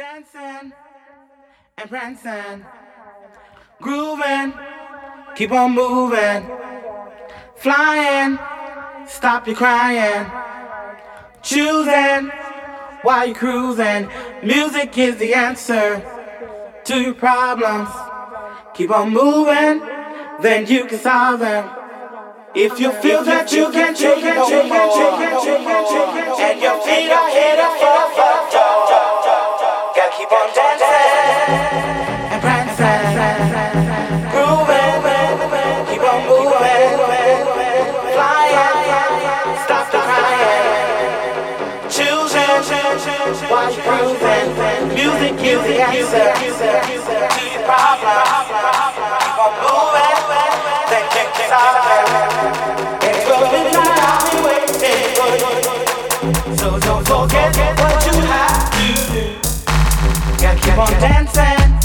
Dancing and prancing, grooving, keep on moving, flying, stop your crying, choosing while you're cruising. Music is the answer to your problems. Keep on moving, then you can solve them. If you feel that you can, you can, you can, you can, you can, you can, and your feet are headed for the door. Gotta keep on dancing. And prancing, grooving, keep on moving, flying, stop the crying, choosing. You're cruising. Music is the answer. To your problem. Keep on moving, then solve it. It's twelve midnight, I'll be waiting. For. So don't forget what you have keep on dancing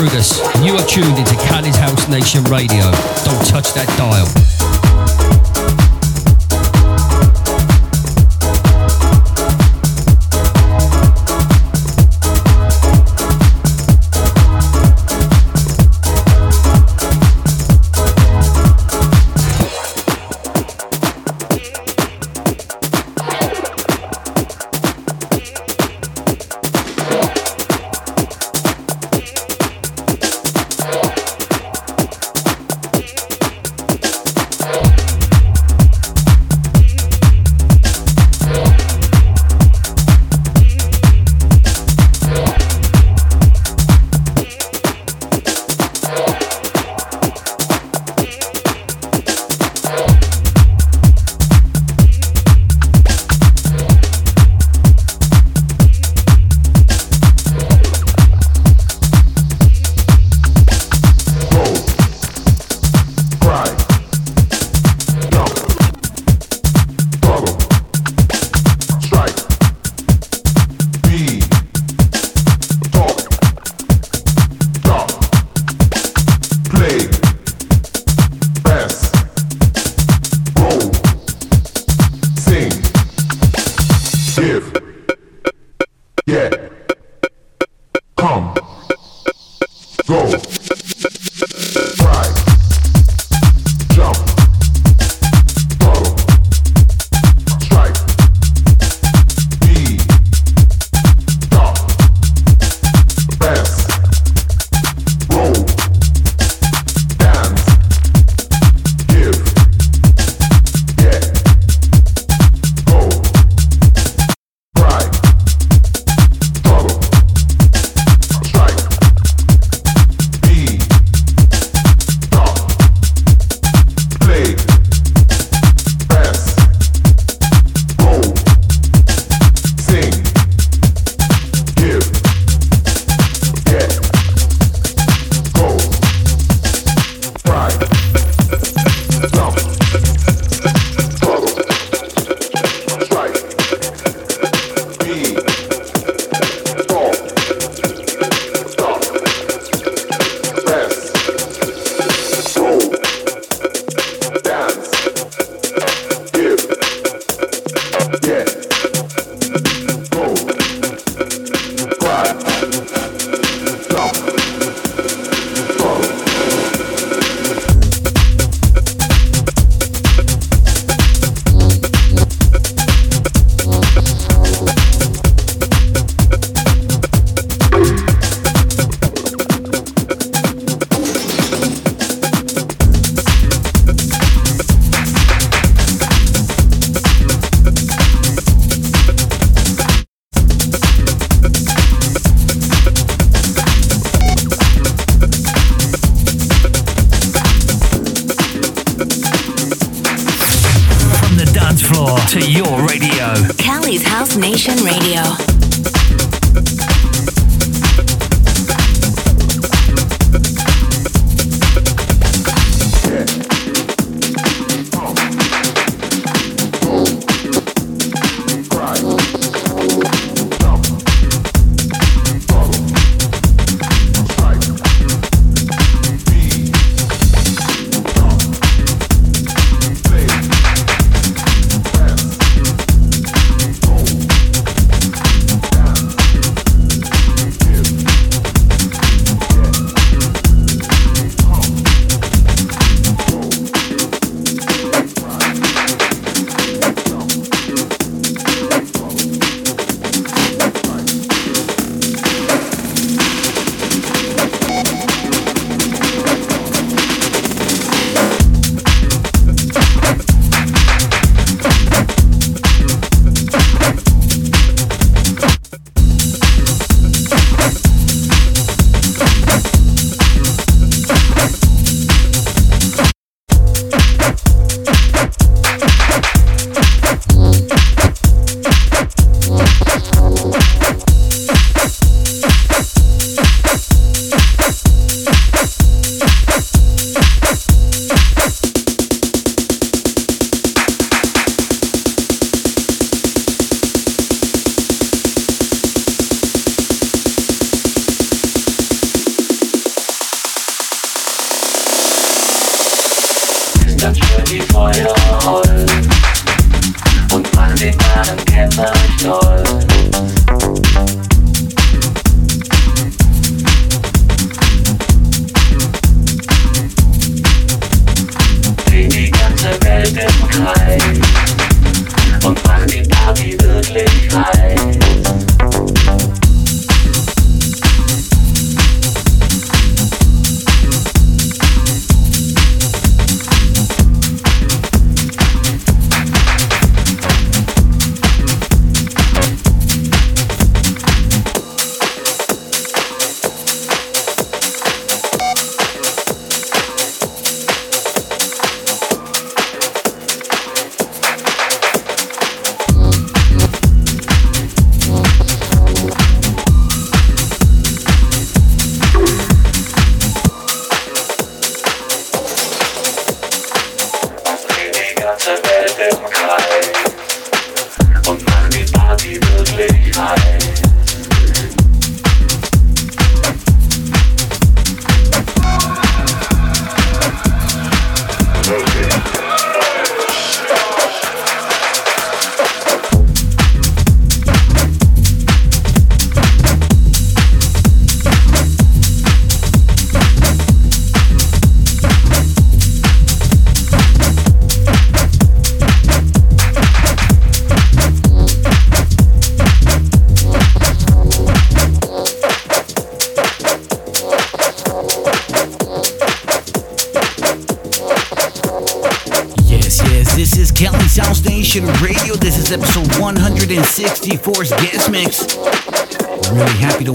Krugus, and you are tuned into Cali's House Nation Radio. Don't touch that dial.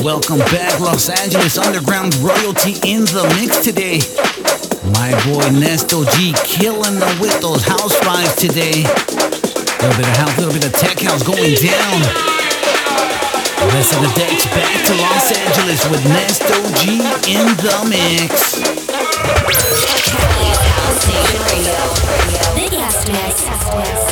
Welcome back Los Angeles Underground Royalty in the mix today. My boy Nesto G killing them with those house vibes today. A little bit of house, a little bit of tech house going down. The rest of the decks back to Los Angeles with Nesto G in the mix. The guest mix.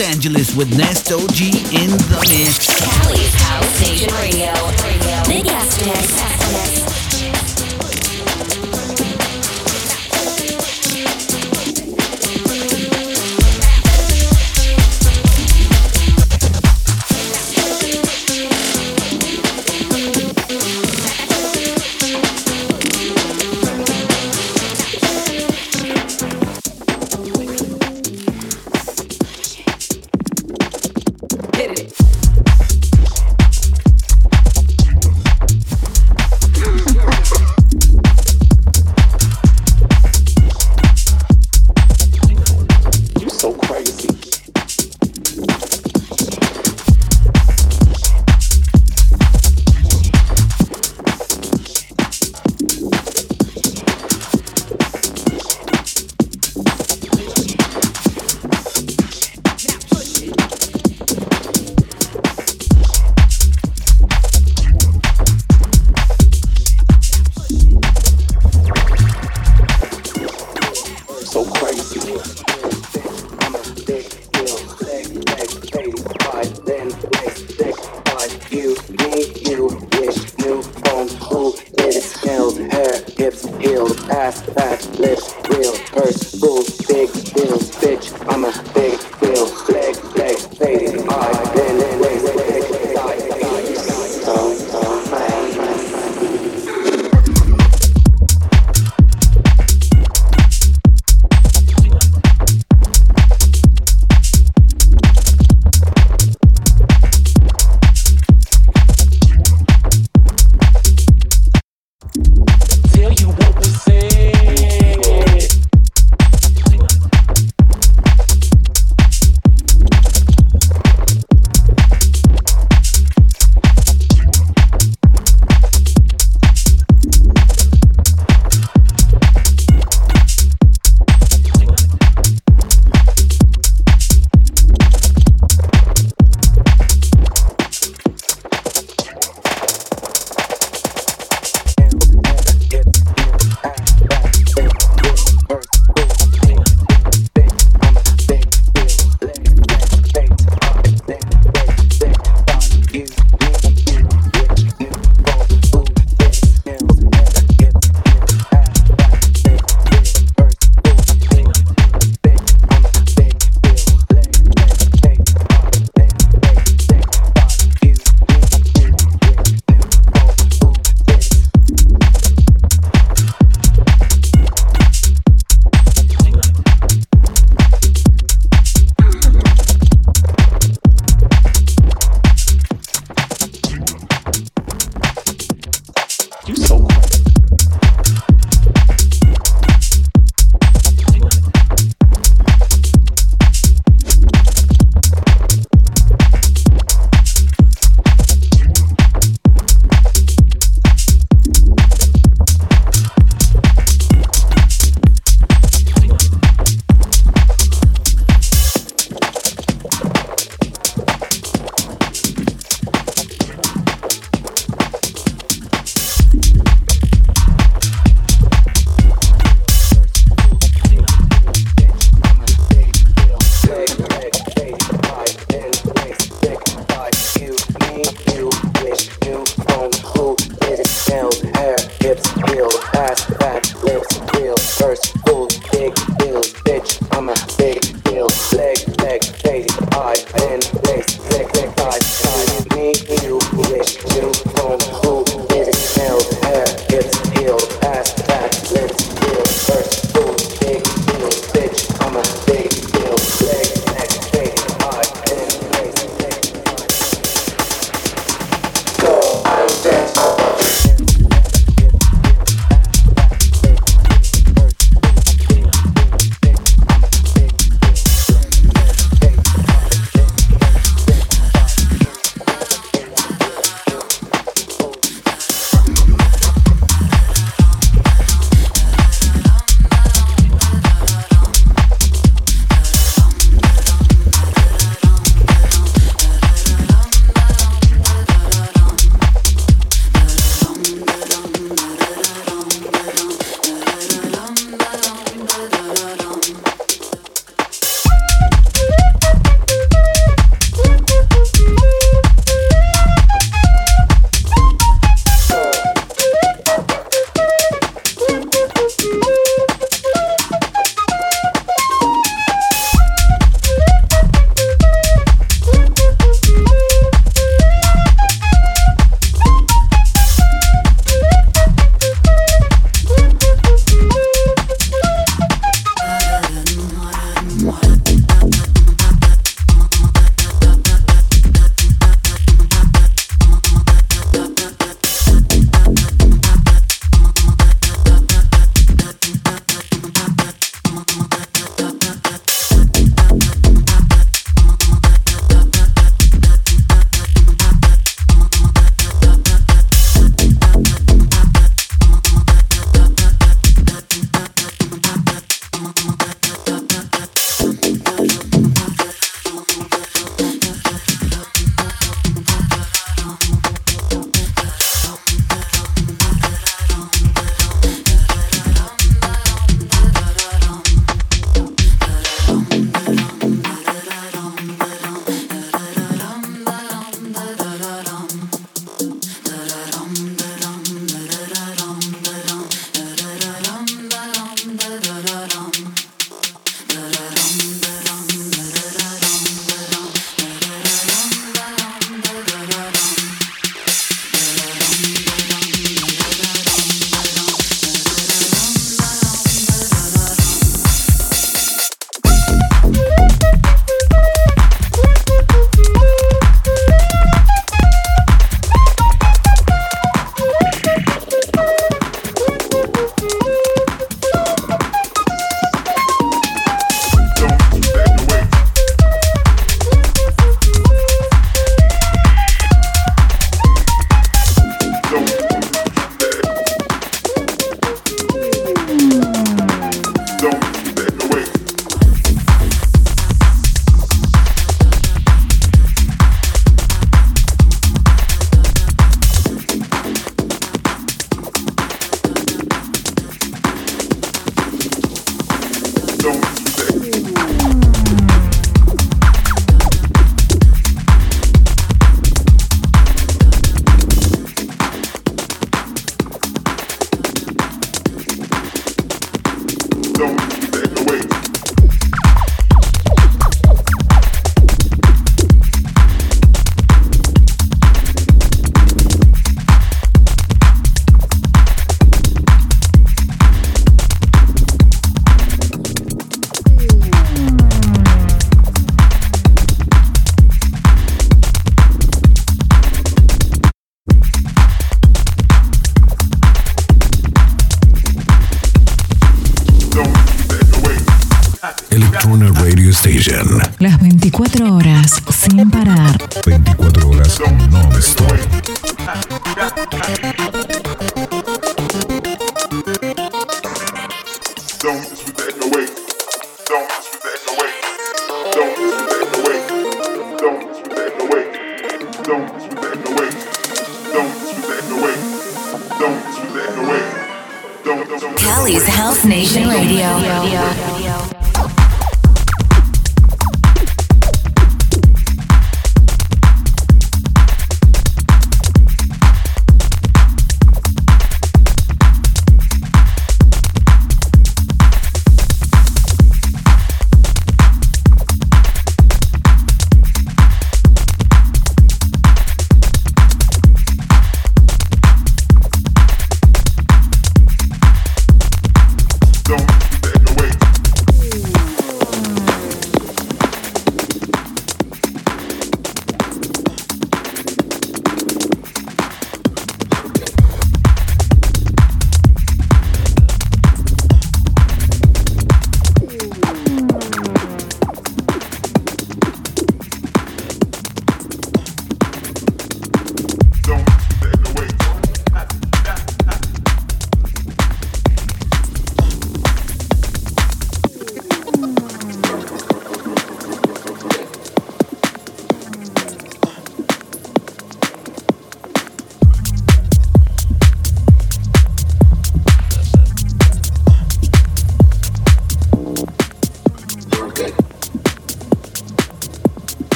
Angeles with Nesto G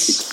Peace.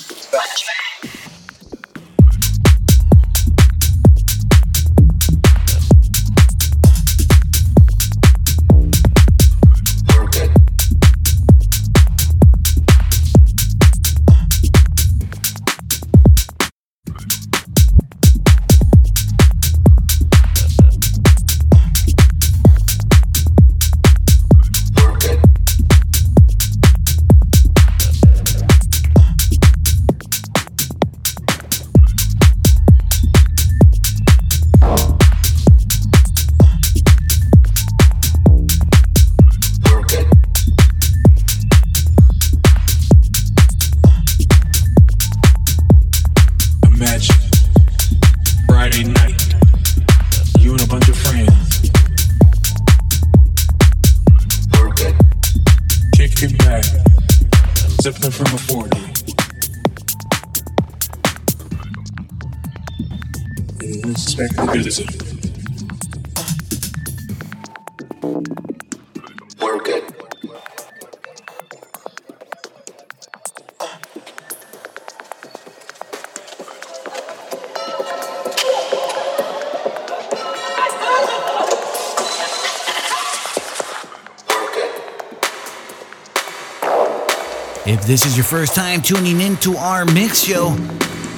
If this is your first time tuning into our mix show,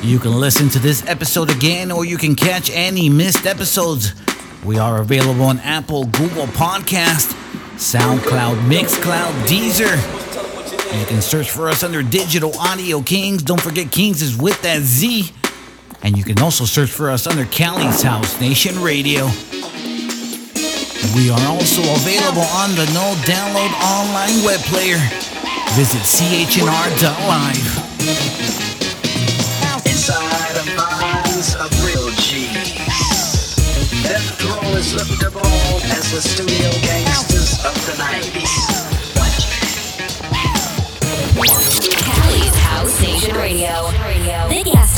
you can listen to this episode again or you can catch any missed episodes. We are available on Apple, Google Podcast, SoundCloud, Mixcloud, Deezer. You can search for us under Digital Audio Kings. Don't forget Kings is with that Z. And you can also search for us under Cali's House Nation Radio. We are also available on the No Download online web player. Visit chnr.live. Inside the minds of real G's. Death row is lookable as the studio gangsters of the 90s. Cali's House Nation Radio. The guest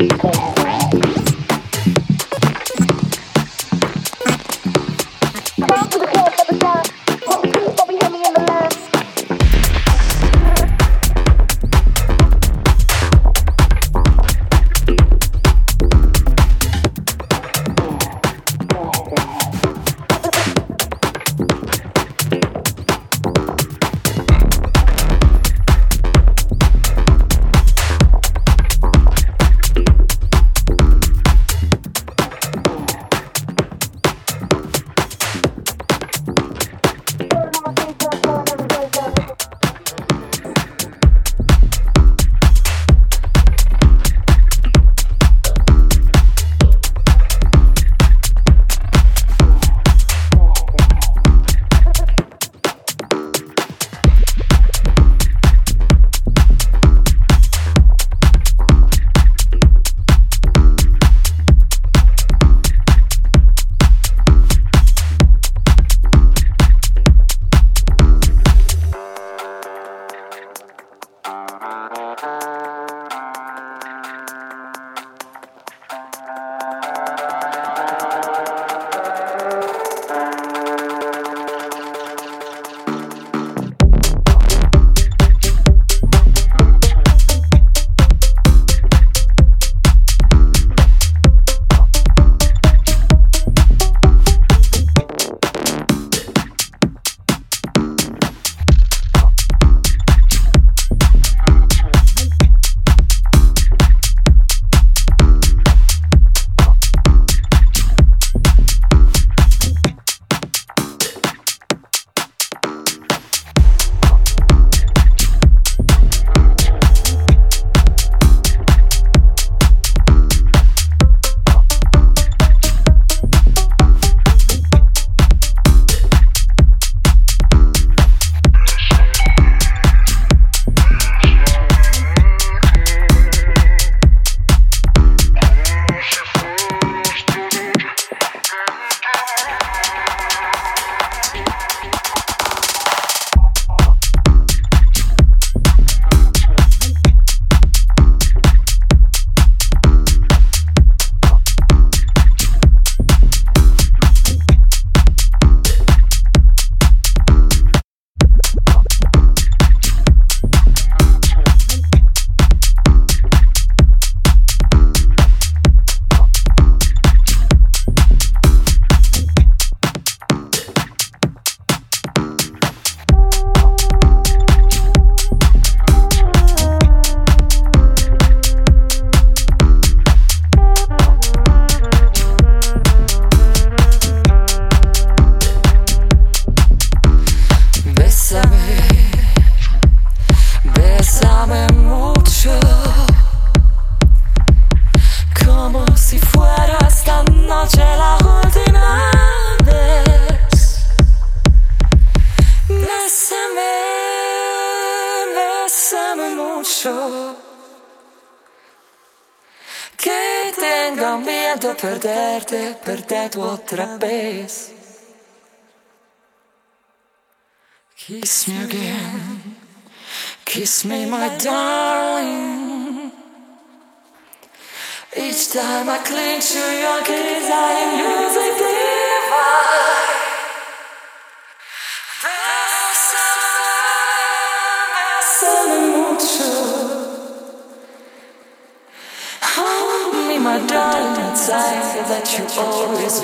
Nicolás.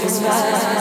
satisfied.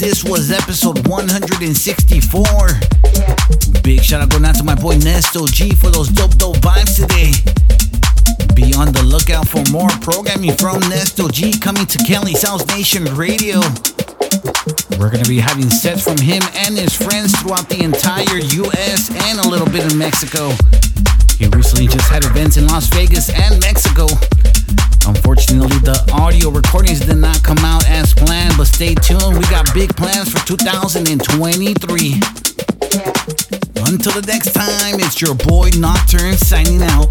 This was episode 164. Big shout out going out to my boy Nesto G for those dope, dope vibes today. Be on the lookout for more programming from Nesto G coming to Cali's House Nation Radio. We're going to be having sets from him and his friends throughout the entire US and a little bit in Mexico. He recently just had events in Las Vegas and Mexico. Unfortunately, the audio recordings did not come out as planned, but stay tuned. We got big plans for 2023. Until the next time, it's your boy Nocturne signing out.